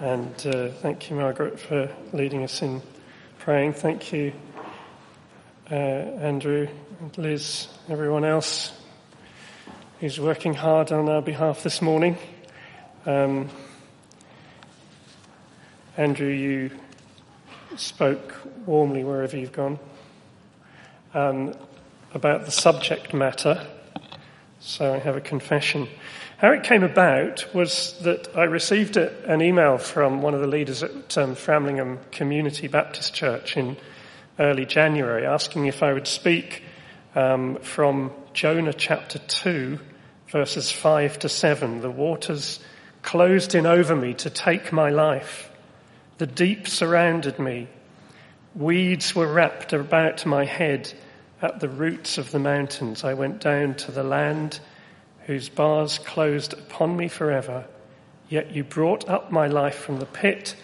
And uh, thank you, Margaret, for leading us in praying. Thank you, uh, Andrew, and Liz, everyone else who's working hard on our behalf this morning. Um, Andrew, you spoke warmly wherever you've gone um, about the subject matter. So I have a confession. How it came about was that I received a, an email from one of the leaders at um, Framlingham Community Baptist Church in early January asking if I would speak um, from Jonah chapter 2, verses 5 to 7. The waters closed in over me to take my life. The deep surrounded me. Weeds were wrapped about my head at the roots of the mountains. I went down to the land whose bars closed upon me forever. Yet you brought up my life from the pit,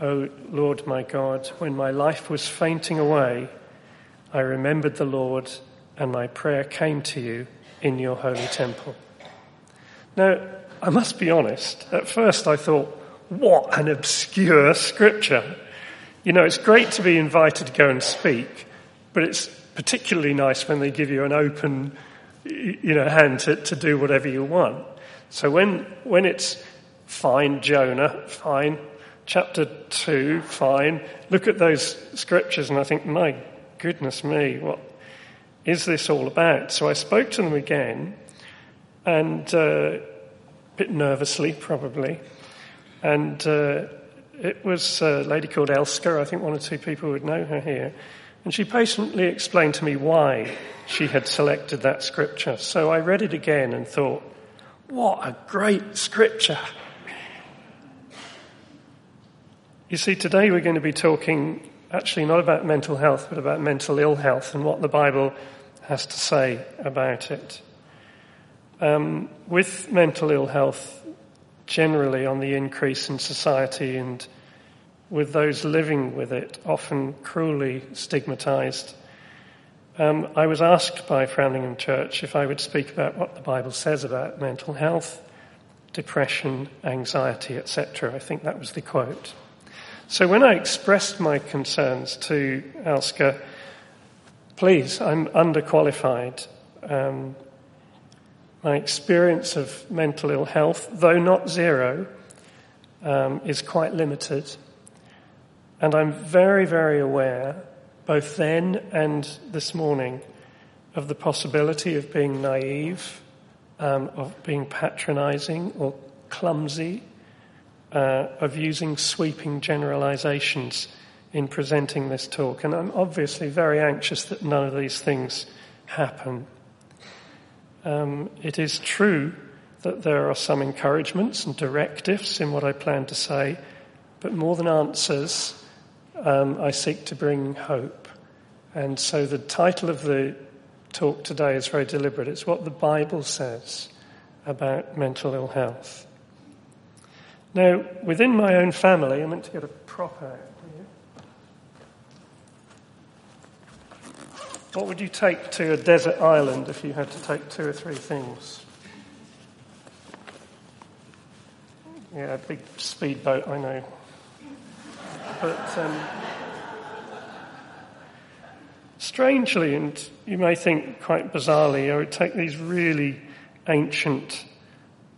O Lord my God. When my life was fainting away, I remembered the Lord, and my prayer came to you in your holy temple. Now, I must be honest, at first I thought, what an obscure scripture. You know, it's great to be invited to go and speak, but it's particularly nice when they give you an open you know, hand to, to do whatever you want. So when, when it's fine, Jonah, fine, chapter 2, fine, look at those scriptures and I think, my goodness me, what is this all about? So I spoke to them again and uh, a bit nervously probably. And uh, it was a lady called Elska, I think one or two people would know her here. And she patiently explained to me why she had selected that scripture. So I read it again and thought, what a great scripture. You see, today we're going to be talking actually not about mental health, but about mental ill health and what the Bible has to say about it. Um, with mental ill health generally on the increase in society and with those living with it, often cruelly stigmatized. Um, I was asked by Framlingham Church if I would speak about what the Bible says about mental health, depression, anxiety, etc. I think that was the quote. So when I expressed my concerns to Elska, please, I'm underqualified. Um, my experience of mental ill health, though not zero, um, is quite limited. And I'm very, very aware, both then and this morning, of the possibility of being naive, um, of being patronizing or clumsy, uh, of using sweeping generalizations in presenting this talk. And I'm obviously very anxious that none of these things happen. Um, it is true that there are some encouragements and directives in what I plan to say, but more than answers, um, I seek to bring hope. And so the title of the talk today is very deliberate. It's what the Bible says about mental ill health. Now, within my own family, I meant to get a prop out. What would you take to a desert island if you had to take two or three things? Yeah, a big speedboat, I know. But um, strangely, and you may think quite bizarrely, I would take these really ancient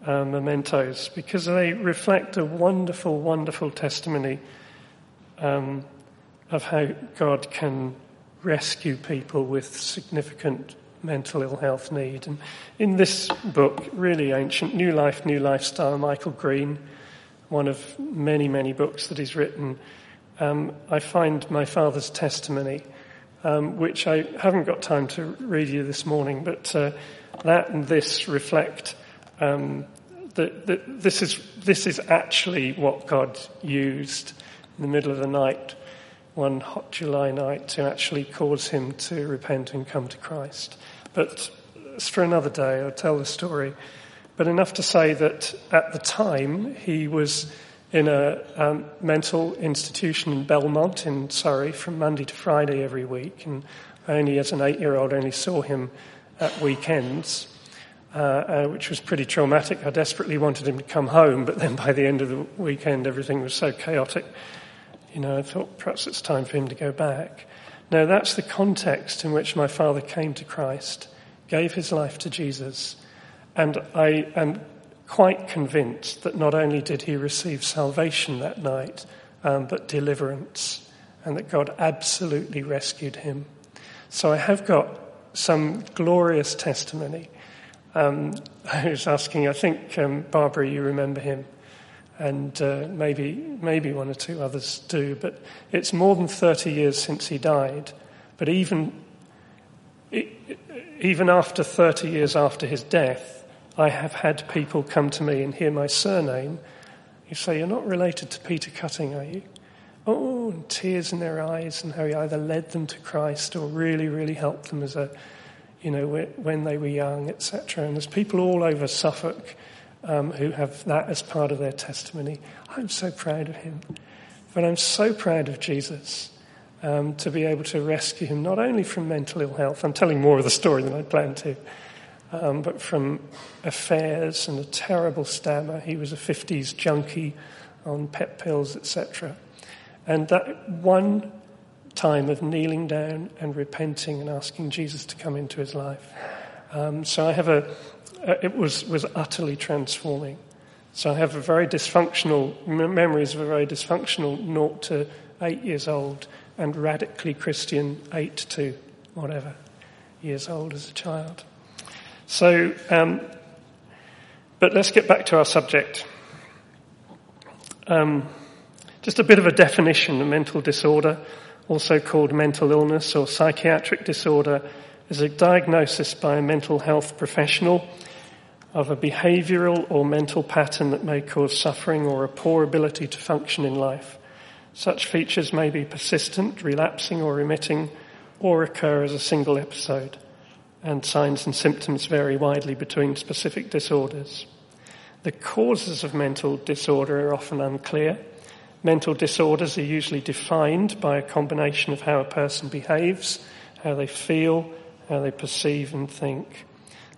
uh, mementos because they reflect a wonderful, wonderful testimony um, of how God can rescue people with significant mental ill health need. And in this book, really ancient, New Life, New Lifestyle, Michael Green, one of many, many books that he's written, um, I find my father's testimony, um, which I haven't got time to read you this morning, but uh, that and this reflect um, that, that this is this is actually what God used in the middle of the night one hot July night to actually cause him to repent and come to Christ. But it's for another day, I'll tell the story. But enough to say that at the time he was in a um, mental institution in Belmont in Surrey from Monday to Friday every week. And I only, as an eight year old, only saw him at weekends. Uh, uh, which was pretty traumatic. I desperately wanted him to come home, but then by the end of the weekend, everything was so chaotic. You know, I thought perhaps it's time for him to go back. Now that's the context in which my father came to Christ, gave his life to Jesus, and I am quite convinced that not only did he receive salvation that night, um, but deliverance, and that God absolutely rescued him. So I have got some glorious testimony um, I was asking, I think, um, Barbara, you remember him, and uh, maybe, maybe one or two others do, but it's more than 30 years since he died. But even, even after 30 years after his death, I have had people come to me and hear my surname. You say, You're not related to Peter Cutting, are you? Oh, and tears in their eyes, and how he either led them to Christ or really, really helped them as a you know, when they were young, etc. And there's people all over Suffolk um, who have that as part of their testimony. I'm so proud of him. But I'm so proud of Jesus um, to be able to rescue him not only from mental ill health, I'm telling more of the story than I planned to, um, but from affairs and a terrible stammer. He was a 50s junkie on pep pills, etc. And that one time of kneeling down and repenting and asking Jesus to come into his life. Um, so I have a, uh, it was, was utterly transforming. So I have a very dysfunctional, memories of a very dysfunctional naught to eight years old and radically Christian eight to whatever years old as a child. So, um, but let's get back to our subject. Um, just a bit of a definition of mental disorder also called mental illness or psychiatric disorder, is a diagnosis by a mental health professional of a behavioral or mental pattern that may cause suffering or a poor ability to function in life. Such features may be persistent, relapsing or remitting, or occur as a single episode, and signs and symptoms vary widely between specific disorders. The causes of mental disorder are often unclear Mental disorders are usually defined by a combination of how a person behaves, how they feel, how they perceive and think.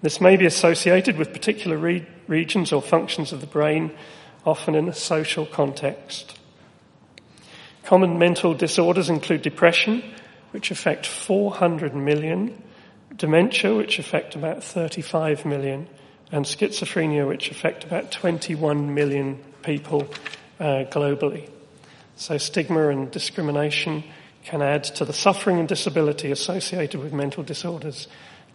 This may be associated with particular re- regions or functions of the brain, often in a social context. Common mental disorders include depression, which affect 400 million, dementia, which affect about 35 million, and schizophrenia, which affect about 21 million people uh, globally. So stigma and discrimination can add to the suffering and disability associated with mental disorders,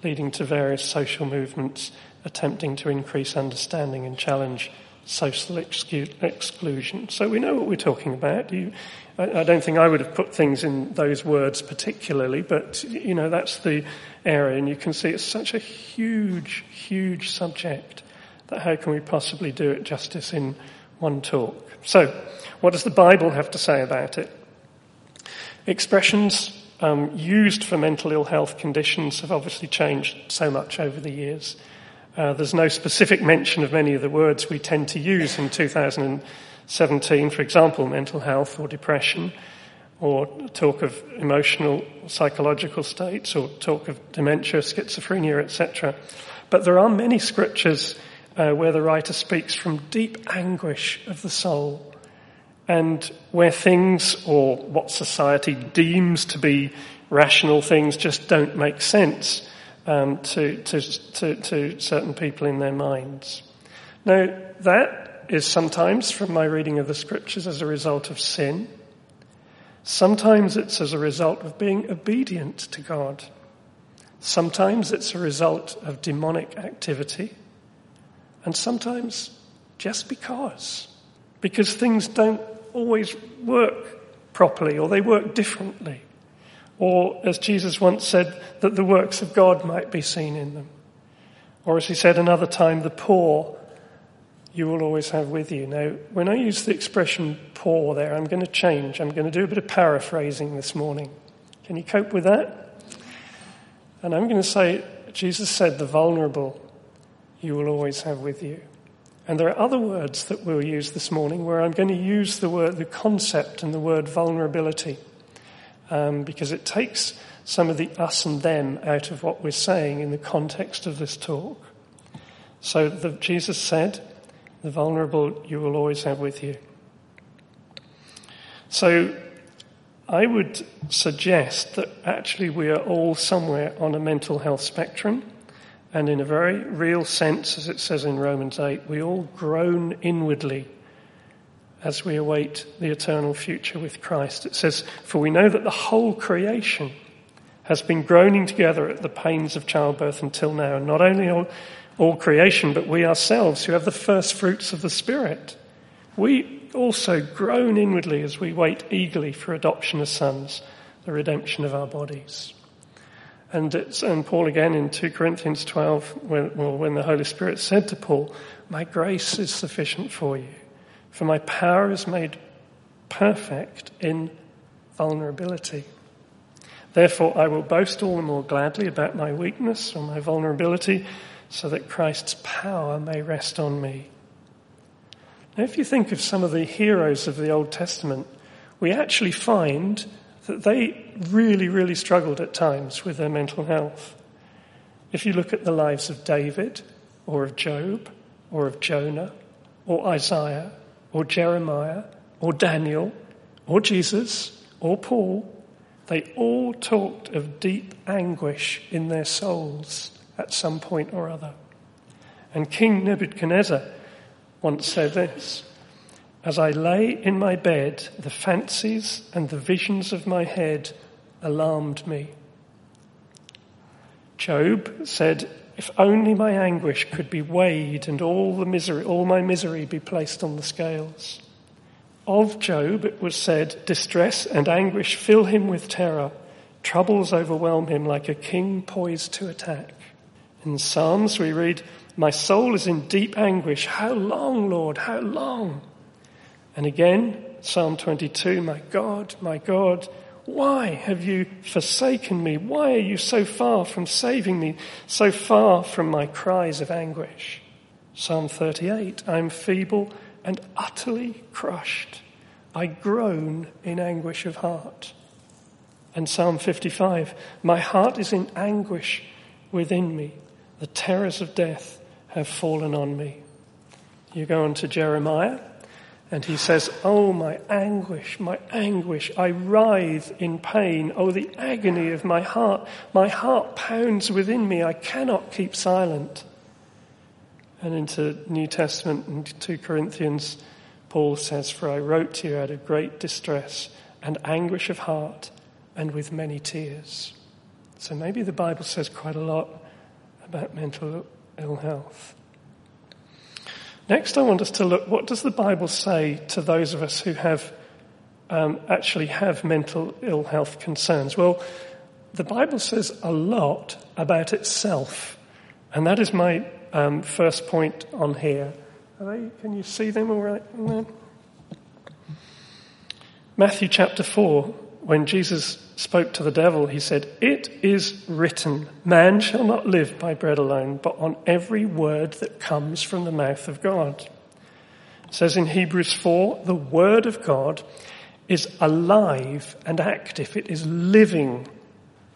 leading to various social movements attempting to increase understanding and challenge social exclusion. So we know what we're talking about. You, I, I, don't think I would have put things in those words particularly, but you know that's the area, and you can see it's such a huge, huge subject that how can we possibly do it justice in one talk? So what does the Bible have to say about it? Expressions um, used for mental ill health conditions have obviously changed so much over the years. Uh, there's no specific mention of many of the words we tend to use in 2017, for example, mental health or depression, or talk of emotional, psychological states, or talk of dementia, schizophrenia, etc. But there are many scriptures uh, where the writer speaks from deep anguish of the soul and where things or what society deems to be rational things just don't make sense um, to, to, to, to certain people in their minds. Now, that is sometimes from my reading of the scriptures as a result of sin. Sometimes it's as a result of being obedient to God. Sometimes it's a result of demonic activity. And sometimes just because. Because things don't always work properly or they work differently. Or, as Jesus once said, that the works of God might be seen in them. Or, as he said another time, the poor you will always have with you. Now, when I use the expression poor there, I'm going to change. I'm going to do a bit of paraphrasing this morning. Can you cope with that? And I'm going to say, Jesus said, the vulnerable you will always have with you. And there are other words that we'll use this morning where I'm going to use the word, the concept and the word vulnerability, um, because it takes some of the us and them out of what we're saying in the context of this talk. So the, Jesus said, the vulnerable you will always have with you. So I would suggest that actually we are all somewhere on a mental health spectrum. And in a very real sense, as it says in Romans 8, we all groan inwardly as we await the eternal future with Christ. It says, For we know that the whole creation has been groaning together at the pains of childbirth until now. And not only all creation, but we ourselves who have the first fruits of the Spirit. We also groan inwardly as we wait eagerly for adoption as sons, the redemption of our bodies. And, it's and Paul again in 2 Corinthians 12, when, well, when the Holy Spirit said to Paul, My grace is sufficient for you, for my power is made perfect in vulnerability. Therefore, I will boast all the more gladly about my weakness or my vulnerability, so that Christ's power may rest on me. Now, if you think of some of the heroes of the Old Testament, we actually find that they really, really struggled at times with their mental health. If you look at the lives of David, or of Job, or of Jonah, or Isaiah, or Jeremiah, or Daniel, or Jesus, or Paul, they all talked of deep anguish in their souls at some point or other. And King Nebuchadnezzar once said this as I lay in my bed, the fancies and the visions of my head alarmed me. Job said, If only my anguish could be weighed and all the misery, all my misery be placed on the scales. Of Job it was said, Distress and anguish fill him with terror. Troubles overwhelm him like a king poised to attack. In Psalms we read, My soul is in deep anguish. How long, Lord? How long? And again, Psalm 22, my God, my God, why have you forsaken me? Why are you so far from saving me, so far from my cries of anguish? Psalm 38, I am feeble and utterly crushed. I groan in anguish of heart. And Psalm 55, my heart is in anguish within me. The terrors of death have fallen on me. You go on to Jeremiah, and he says, Oh, my anguish, my anguish. I writhe in pain. Oh, the agony of my heart. My heart pounds within me. I cannot keep silent. And into New Testament and 2 Corinthians, Paul says, For I wrote to you out of great distress and anguish of heart and with many tears. So maybe the Bible says quite a lot about mental ill health. Next, I want us to look what does the Bible say to those of us who have um, actually have mental ill health concerns? Well, the Bible says a lot about itself, and that is my um, first point on here. They, can you see them all right? Matthew chapter 4, when Jesus spoke to the devil, he said, It is written, man shall not live by bread alone, but on every word that comes from the mouth of God. It says in Hebrews 4, the word of God is alive and active. It is living.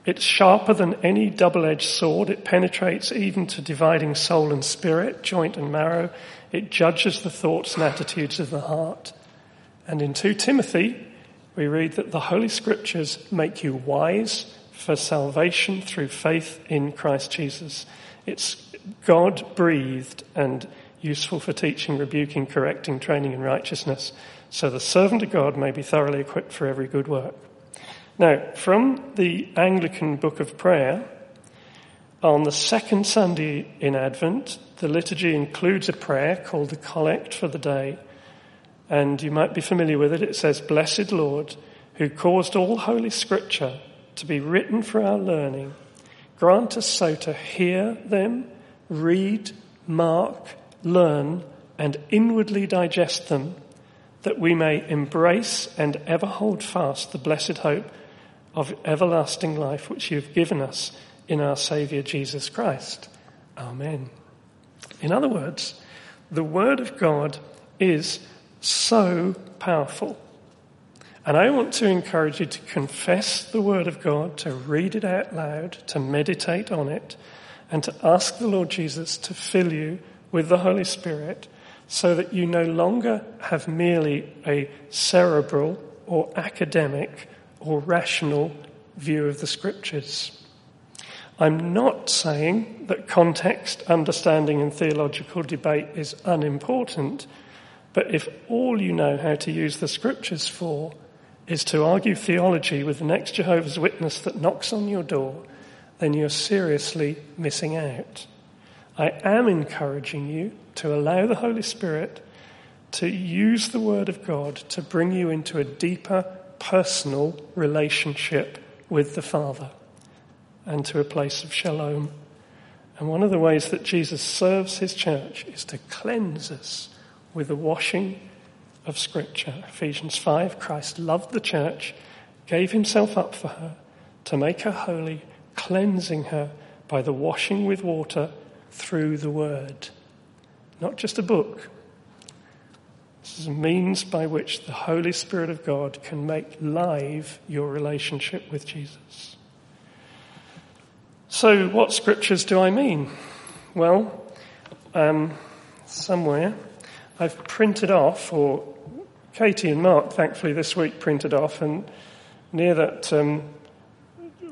It's sharper than any double-edged sword. It penetrates even to dividing soul and spirit, joint and marrow. It judges the thoughts and attitudes of the heart. And in 2 Timothy, we read that the Holy Scriptures make you wise for salvation through faith in Christ Jesus. It's God breathed and useful for teaching, rebuking, correcting, training in righteousness, so the servant of God may be thoroughly equipped for every good work. Now, from the Anglican Book of Prayer, on the second Sunday in Advent, the liturgy includes a prayer called the Collect for the Day and you might be familiar with it. It says, Blessed Lord, who caused all Holy Scripture to be written for our learning, grant us so to hear them, read, mark, learn, and inwardly digest them, that we may embrace and ever hold fast the blessed hope of everlasting life which you have given us in our Saviour Jesus Christ. Amen. In other words, the Word of God is so powerful. And I want to encourage you to confess the Word of God, to read it out loud, to meditate on it, and to ask the Lord Jesus to fill you with the Holy Spirit so that you no longer have merely a cerebral or academic or rational view of the Scriptures. I'm not saying that context, understanding, and theological debate is unimportant, but if all you know how to use the Scriptures for is to argue theology with the next Jehovah's Witness that knocks on your door, then you're seriously missing out. I am encouraging you to allow the Holy Spirit to use the Word of God to bring you into a deeper personal relationship with the Father and to a place of shalom. And one of the ways that Jesus serves his church is to cleanse us with the washing of Scripture. Ephesians 5 Christ loved the church, gave himself up for her to make her holy, cleansing her by the washing with water through the Word. Not just a book. This is a means by which the Holy Spirit of God can make live your relationship with Jesus. So, what scriptures do I mean? Well, um, somewhere I've printed off, or Katie and Mark, thankfully, this week printed off, and near that um,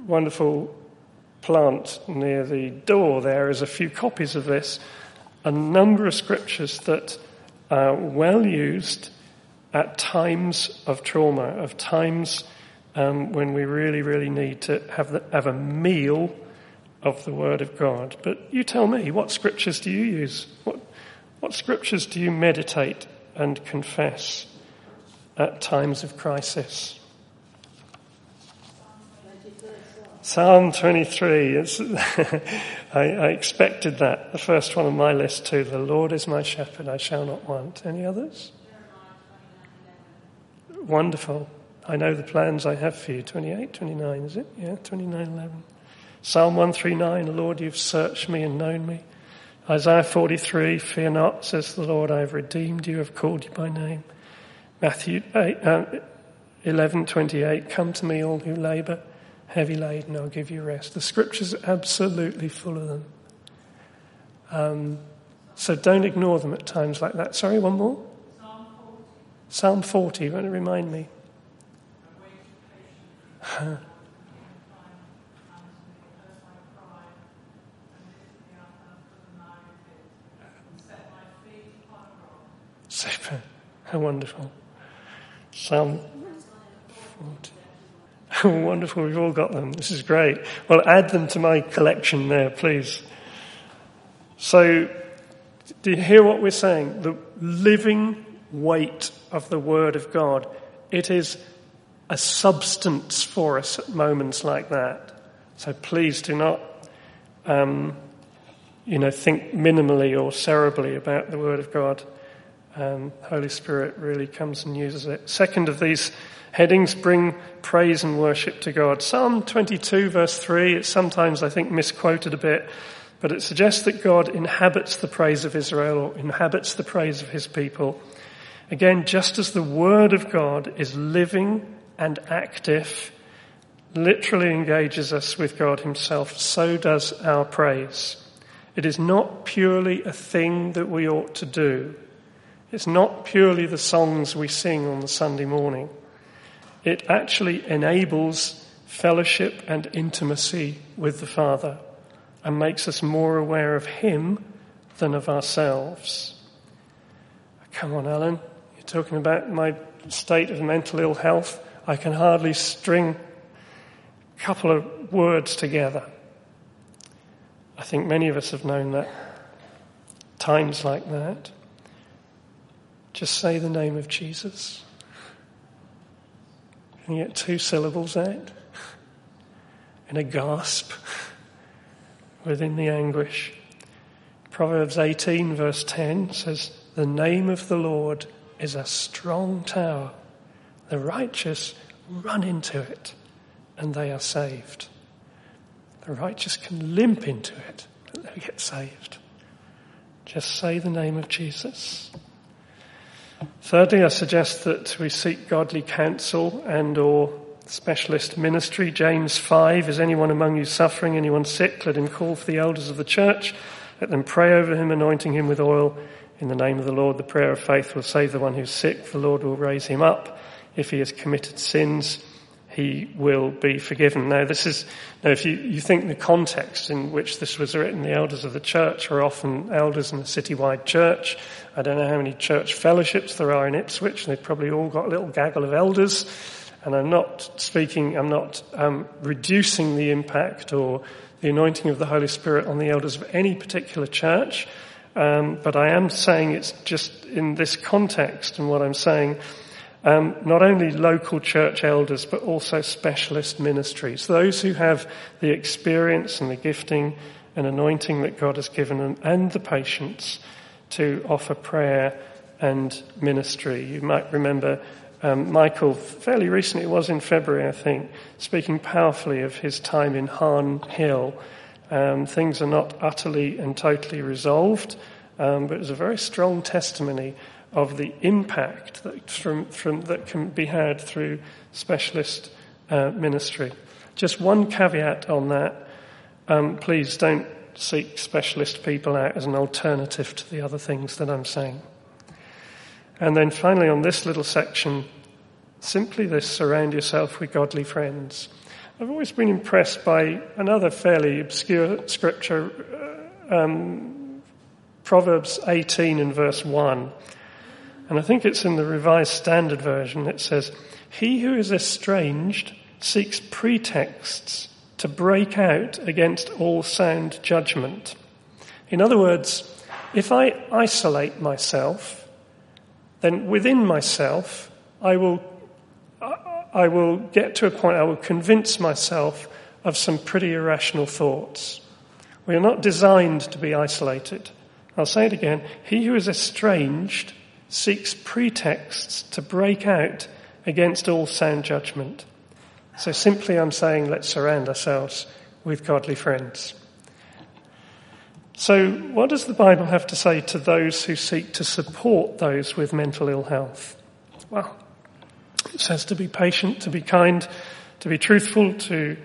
wonderful plant near the door there is a few copies of this, a number of scriptures that are well used at times of trauma, of times um, when we really, really need to have, the, have a meal of the Word of God. But you tell me, what scriptures do you use? What, what scriptures do you meditate and confess at times of crisis? Psalm 23. I, I, expected that. The first one on my list too. The Lord is my shepherd, I shall not want. Any others? Wonderful. I know the plans I have for you. 28, 29, is it? Yeah, 29, 11. Psalm 139, Lord, you've searched me and known me. Isaiah 43, fear not, says the Lord, I have redeemed you, I have called you by name. Matthew 8, uh, 11, 28, come to me all who labour, heavy laden, I'll give you rest. The scriptures are absolutely full of them. Um, so don't ignore them at times like that. Sorry, one more? Psalm 40. Psalm 40, want to remind me? Super. How wonderful. Psalm 40. wonderful. We've all got them. This is great. Well, add them to my collection there, please. So, do you hear what we're saying? The living weight of the Word of God. It is a substance for us at moments like that. So please do not, um, you know, think minimally or cerebrally about the Word of God um, Holy Spirit really comes and uses it. Second of these headings, bring praise and worship to God. Psalm 22 verse 3, it's sometimes I think misquoted a bit, but it suggests that God inhabits the praise of Israel or inhabits the praise of his people. Again, just as the word of God is living and active, literally engages us with God himself, so does our praise. It is not purely a thing that we ought to do. It's not purely the songs we sing on the Sunday morning. It actually enables fellowship and intimacy with the Father and makes us more aware of Him than of ourselves. Come on, Alan. You're talking about my state of mental ill health. I can hardly string a couple of words together. I think many of us have known that. Times like that. Just say the name of Jesus. And get two syllables out in a gasp within the anguish. Proverbs 18, verse 10 says, the name of the Lord is a strong tower. The righteous run into it and they are saved. The righteous can limp into it, but they get saved. Just say the name of Jesus. Thirdly, I suggest that we seek godly counsel and or specialist ministry. James 5, is anyone among you suffering, anyone sick, let him call for the elders of the church. Let them pray over him, anointing him with oil in the name of the Lord. The prayer of faith will save the one who's sick. The Lord will raise him up. If he has committed sins, he will be forgiven. Now this is, now if you, you think the context in which this was written, the elders of the church are often elders in a citywide church. I don't know how many church fellowships there are in Ipswich. They've probably all got a little gaggle of elders. And I'm not speaking, I'm not um, reducing the impact or the anointing of the Holy Spirit on the elders of any particular church. Um, but I am saying it's just in this context and what I'm saying um, not only local church elders, but also specialist ministries. Those who have the experience and the gifting and anointing that God has given them and the patience to offer prayer and ministry. You might remember um, Michael fairly recently, it was in February, I think, speaking powerfully of his time in Harn Hill. Um, things are not utterly and totally resolved, um, but it was a very strong testimony of the impact that, from, from, that can be had through specialist uh, ministry. Just one caveat on that. Um, please don't seek specialist people out as an alternative to the other things that I'm saying. And then finally, on this little section, simply this surround yourself with godly friends. I've always been impressed by another fairly obscure scripture, uh, um, Proverbs 18 and verse 1. And I think it's in the Revised Standard Version. It says, He who is estranged seeks pretexts to break out against all sound judgment. In other words, if I isolate myself, then within myself, I will, I will get to a point, I will convince myself of some pretty irrational thoughts. We are not designed to be isolated. I'll say it again. He who is estranged seeks pretexts to break out against all sound judgment. So simply I'm saying let's surround ourselves with godly friends. So what does the Bible have to say to those who seek to support those with mental ill health? Well, it says to be patient, to be kind, to be truthful, to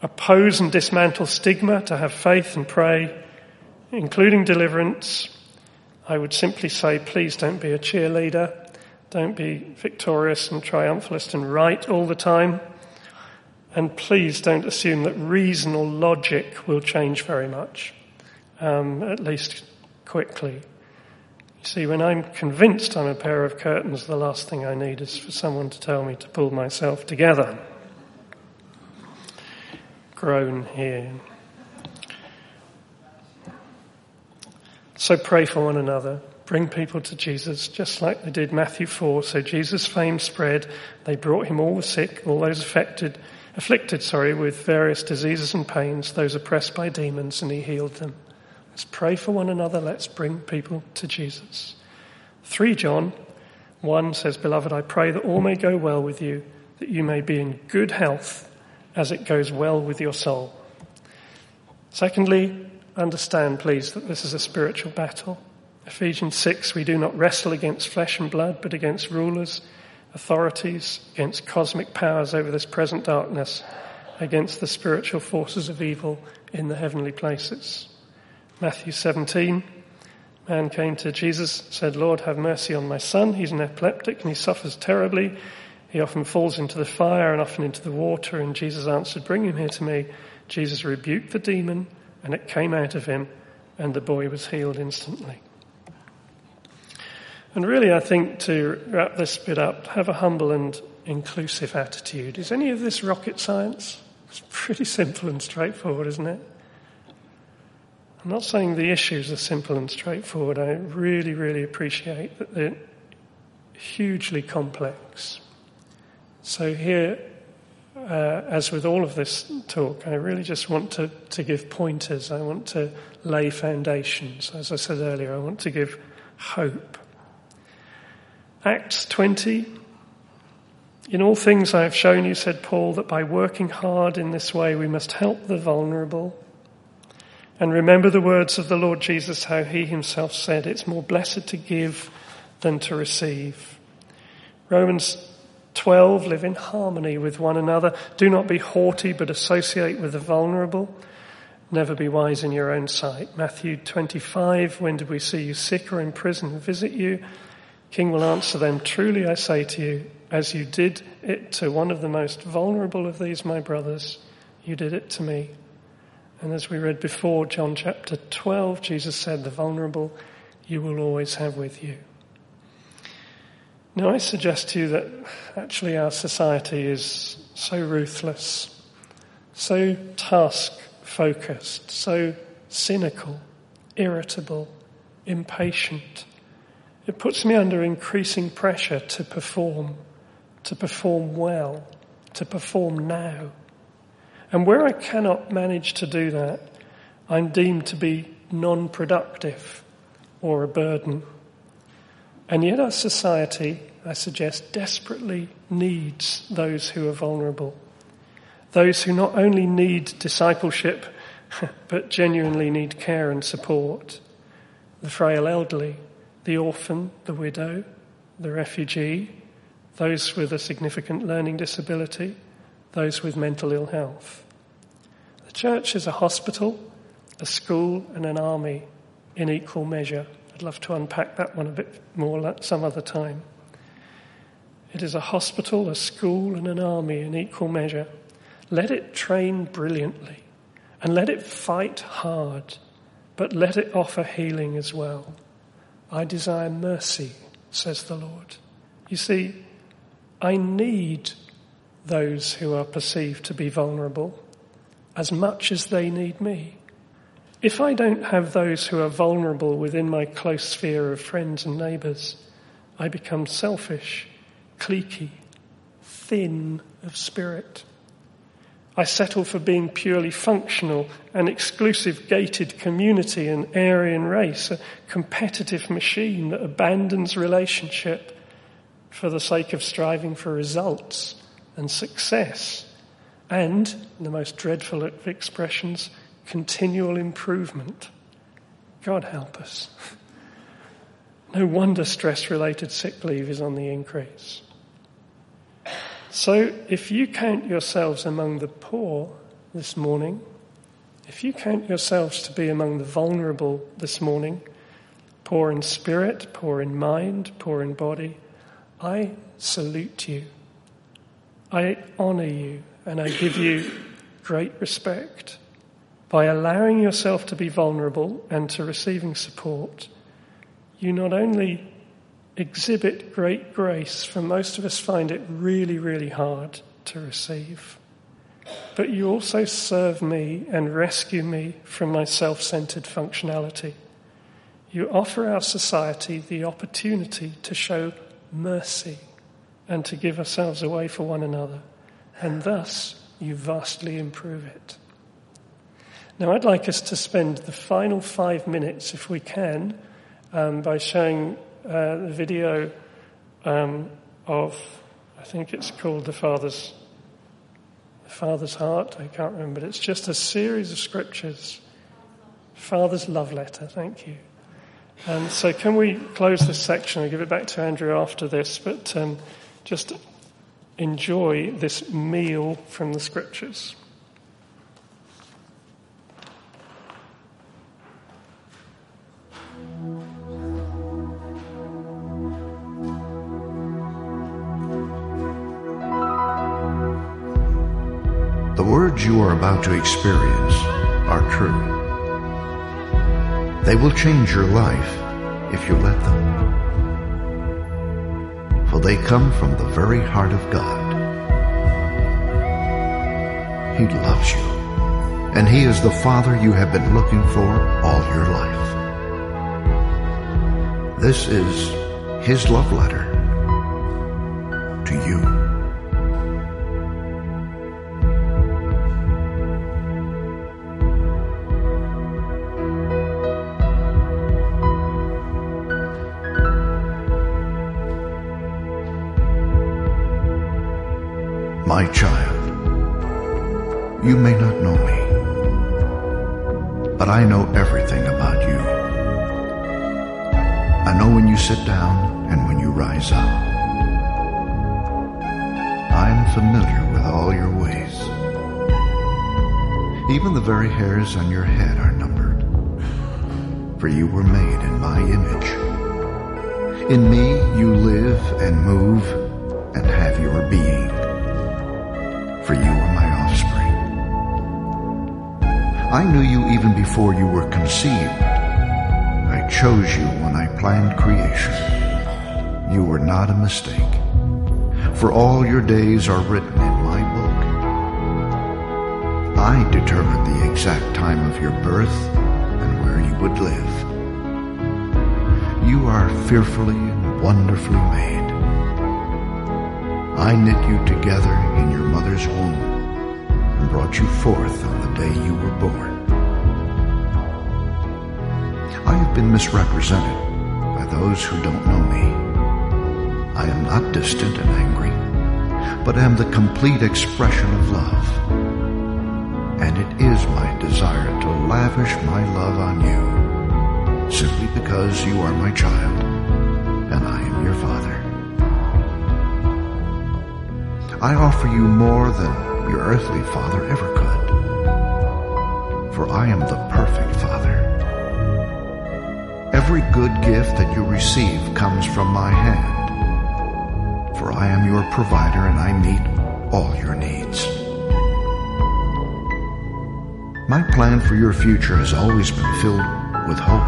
oppose and dismantle stigma, to have faith and pray, including deliverance, I would simply say, please don't be a cheerleader. Don't be victorious and triumphalist and right all the time. And please don't assume that reason or logic will change very much, um, at least quickly. You see, when I'm convinced I'm a pair of curtains, the last thing I need is for someone to tell me to pull myself together. Groan here. So pray for one another. Bring people to Jesus, just like they did Matthew 4. So Jesus' fame spread. They brought him all the sick, all those affected, afflicted, sorry, with various diseases and pains, those oppressed by demons, and he healed them. Let's pray for one another. Let's bring people to Jesus. 3 John 1 says, Beloved, I pray that all may go well with you, that you may be in good health as it goes well with your soul. Secondly, understand, please, that this is a spiritual battle. Ephesians 6, we do not wrestle against flesh and blood, but against rulers, authorities, against cosmic powers over this present darkness, against the spiritual forces of evil in the heavenly places. Matthew 17, man came to Jesus, said, Lord, have mercy on my son. He's an epileptic and he suffers terribly. He often falls into the fire and often into the water. And Jesus answered, bring him here to me. Jesus rebuked the demon and it came out of him, and the boy was healed instantly. And really, I think to wrap this bit up, have a humble and inclusive attitude. Is any of this rocket science? It's pretty simple and straightforward, isn't it? I'm not saying the issues are simple and straightforward. I really, really appreciate that they're hugely complex. So here, uh, as with all of this talk, I really just want to, to give pointers. I want to lay foundations. As I said earlier, I want to give hope. Acts 20. In all things I have shown you, said Paul, that by working hard in this way we must help the vulnerable. And remember the words of the Lord Jesus, how he himself said, it's more blessed to give than to receive. Romans 12, live in harmony with one another. Do not be haughty, but associate with the vulnerable. Never be wise in your own sight. Matthew 25, when did we see you sick or in prison visit you? King will answer them, truly I say to you, as you did it to one of the most vulnerable of these my brothers, you did it to me. And as we read before, John chapter 12, Jesus said, the vulnerable you will always have with you. Now, I suggest to you that actually our society is so ruthless, so task focused, so cynical, irritable, impatient. It puts me under increasing pressure to perform, to perform well, to perform now. And where I cannot manage to do that, I'm deemed to be non-productive or a burden. And yet our society, I suggest, desperately needs those who are vulnerable. Those who not only need discipleship, but genuinely need care and support. The frail elderly, the orphan, the widow, the refugee, those with a significant learning disability, those with mental ill health. The church is a hospital, a school, and an army in equal measure. I'd love to unpack that one a bit more some other time. It is a hospital, a school, and an army in equal measure. Let it train brilliantly and let it fight hard, but let it offer healing as well. I desire mercy, says the Lord. You see, I need those who are perceived to be vulnerable as much as they need me. If I don't have those who are vulnerable within my close sphere of friends and neighbours, I become selfish, cliquey, thin of spirit. I settle for being purely functional, an exclusive gated community, an Aryan race, a competitive machine that abandons relationship for the sake of striving for results and success. And, the most dreadful of expressions, continual improvement. God help us. No wonder stress related sick leave is on the increase. So, if you count yourselves among the poor this morning, if you count yourselves to be among the vulnerable this morning, poor in spirit, poor in mind, poor in body, I salute you. I honor you and I give you great respect. By allowing yourself to be vulnerable and to receiving support, you not only exhibit great grace, for most of us find it really, really hard to receive, but you also serve me and rescue me from my self centered functionality. You offer our society the opportunity to show mercy and to give ourselves away for one another, and thus you vastly improve it. Now, I'd like us to spend the final five minutes, if we can, um, by showing uh, the video um, of, I think it's called The Father's, the Father's Heart. I can't remember, it's just a series of scriptures. Father's love letter. Thank you. And so, can we close this section and give it back to Andrew after this? But um, just enjoy this meal from the scriptures. Words you are about to experience are true. They will change your life if you let them. For they come from the very heart of God. He loves you, and He is the Father you have been looking for all your life. This is His love letter to you. All your ways. Even the very hairs on your head are numbered, for you were made in my image. In me you live and move and have your being, for you are my offspring. I knew you even before you were conceived. I chose you when I planned creation. You were not a mistake, for all your days are written. I determined the exact time of your birth and where you would live. You are fearfully and wonderfully made. I knit you together in your mother's womb and brought you forth on the day you were born. I have been misrepresented by those who don't know me. I am not distant and angry, but am the complete expression of love. And it is my desire to lavish my love on you, simply because you are my child and I am your father. I offer you more than your earthly father ever could, for I am the perfect father. Every good gift that you receive comes from my hand, for I am your provider and I meet all your needs. My plan for your future has always been filled with hope,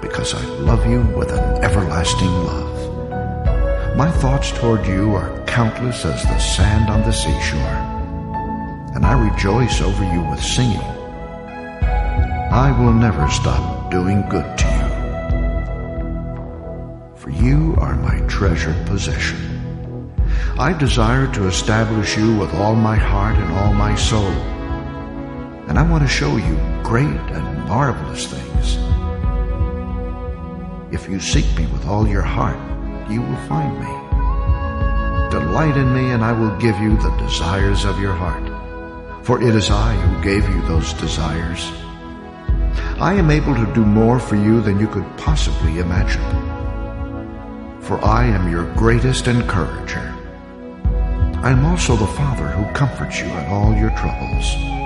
because I love you with an everlasting love. My thoughts toward you are countless as the sand on the seashore, and I rejoice over you with singing. I will never stop doing good to you, for you are my treasured possession. I desire to establish you with all my heart and all my soul, and I want to show you great and marvelous things. If you seek me with all your heart, you will find me. Delight in me, and I will give you the desires of your heart. For it is I who gave you those desires. I am able to do more for you than you could possibly imagine. For I am your greatest encourager. I am also the Father who comforts you in all your troubles.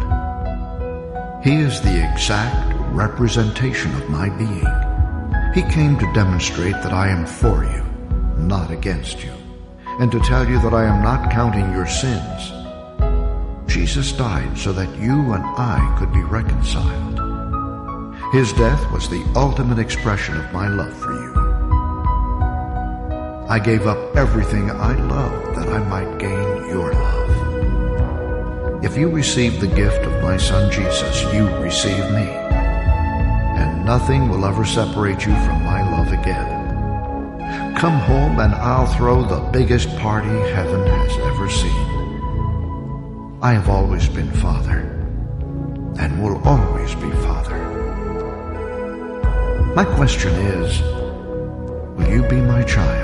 He is the exact representation of my being. He came to demonstrate that I am for you, not against you, and to tell you that I am not counting your sins. Jesus died so that you and I could be reconciled. His death was the ultimate expression of my love for you. I gave up everything I loved that I might gain your love. If you receive the gift of my Son Jesus, you receive me. And nothing will ever separate you from my love again. Come home and I'll throw the biggest party heaven has ever seen. I have always been Father and will always be Father. My question is, will you be my child?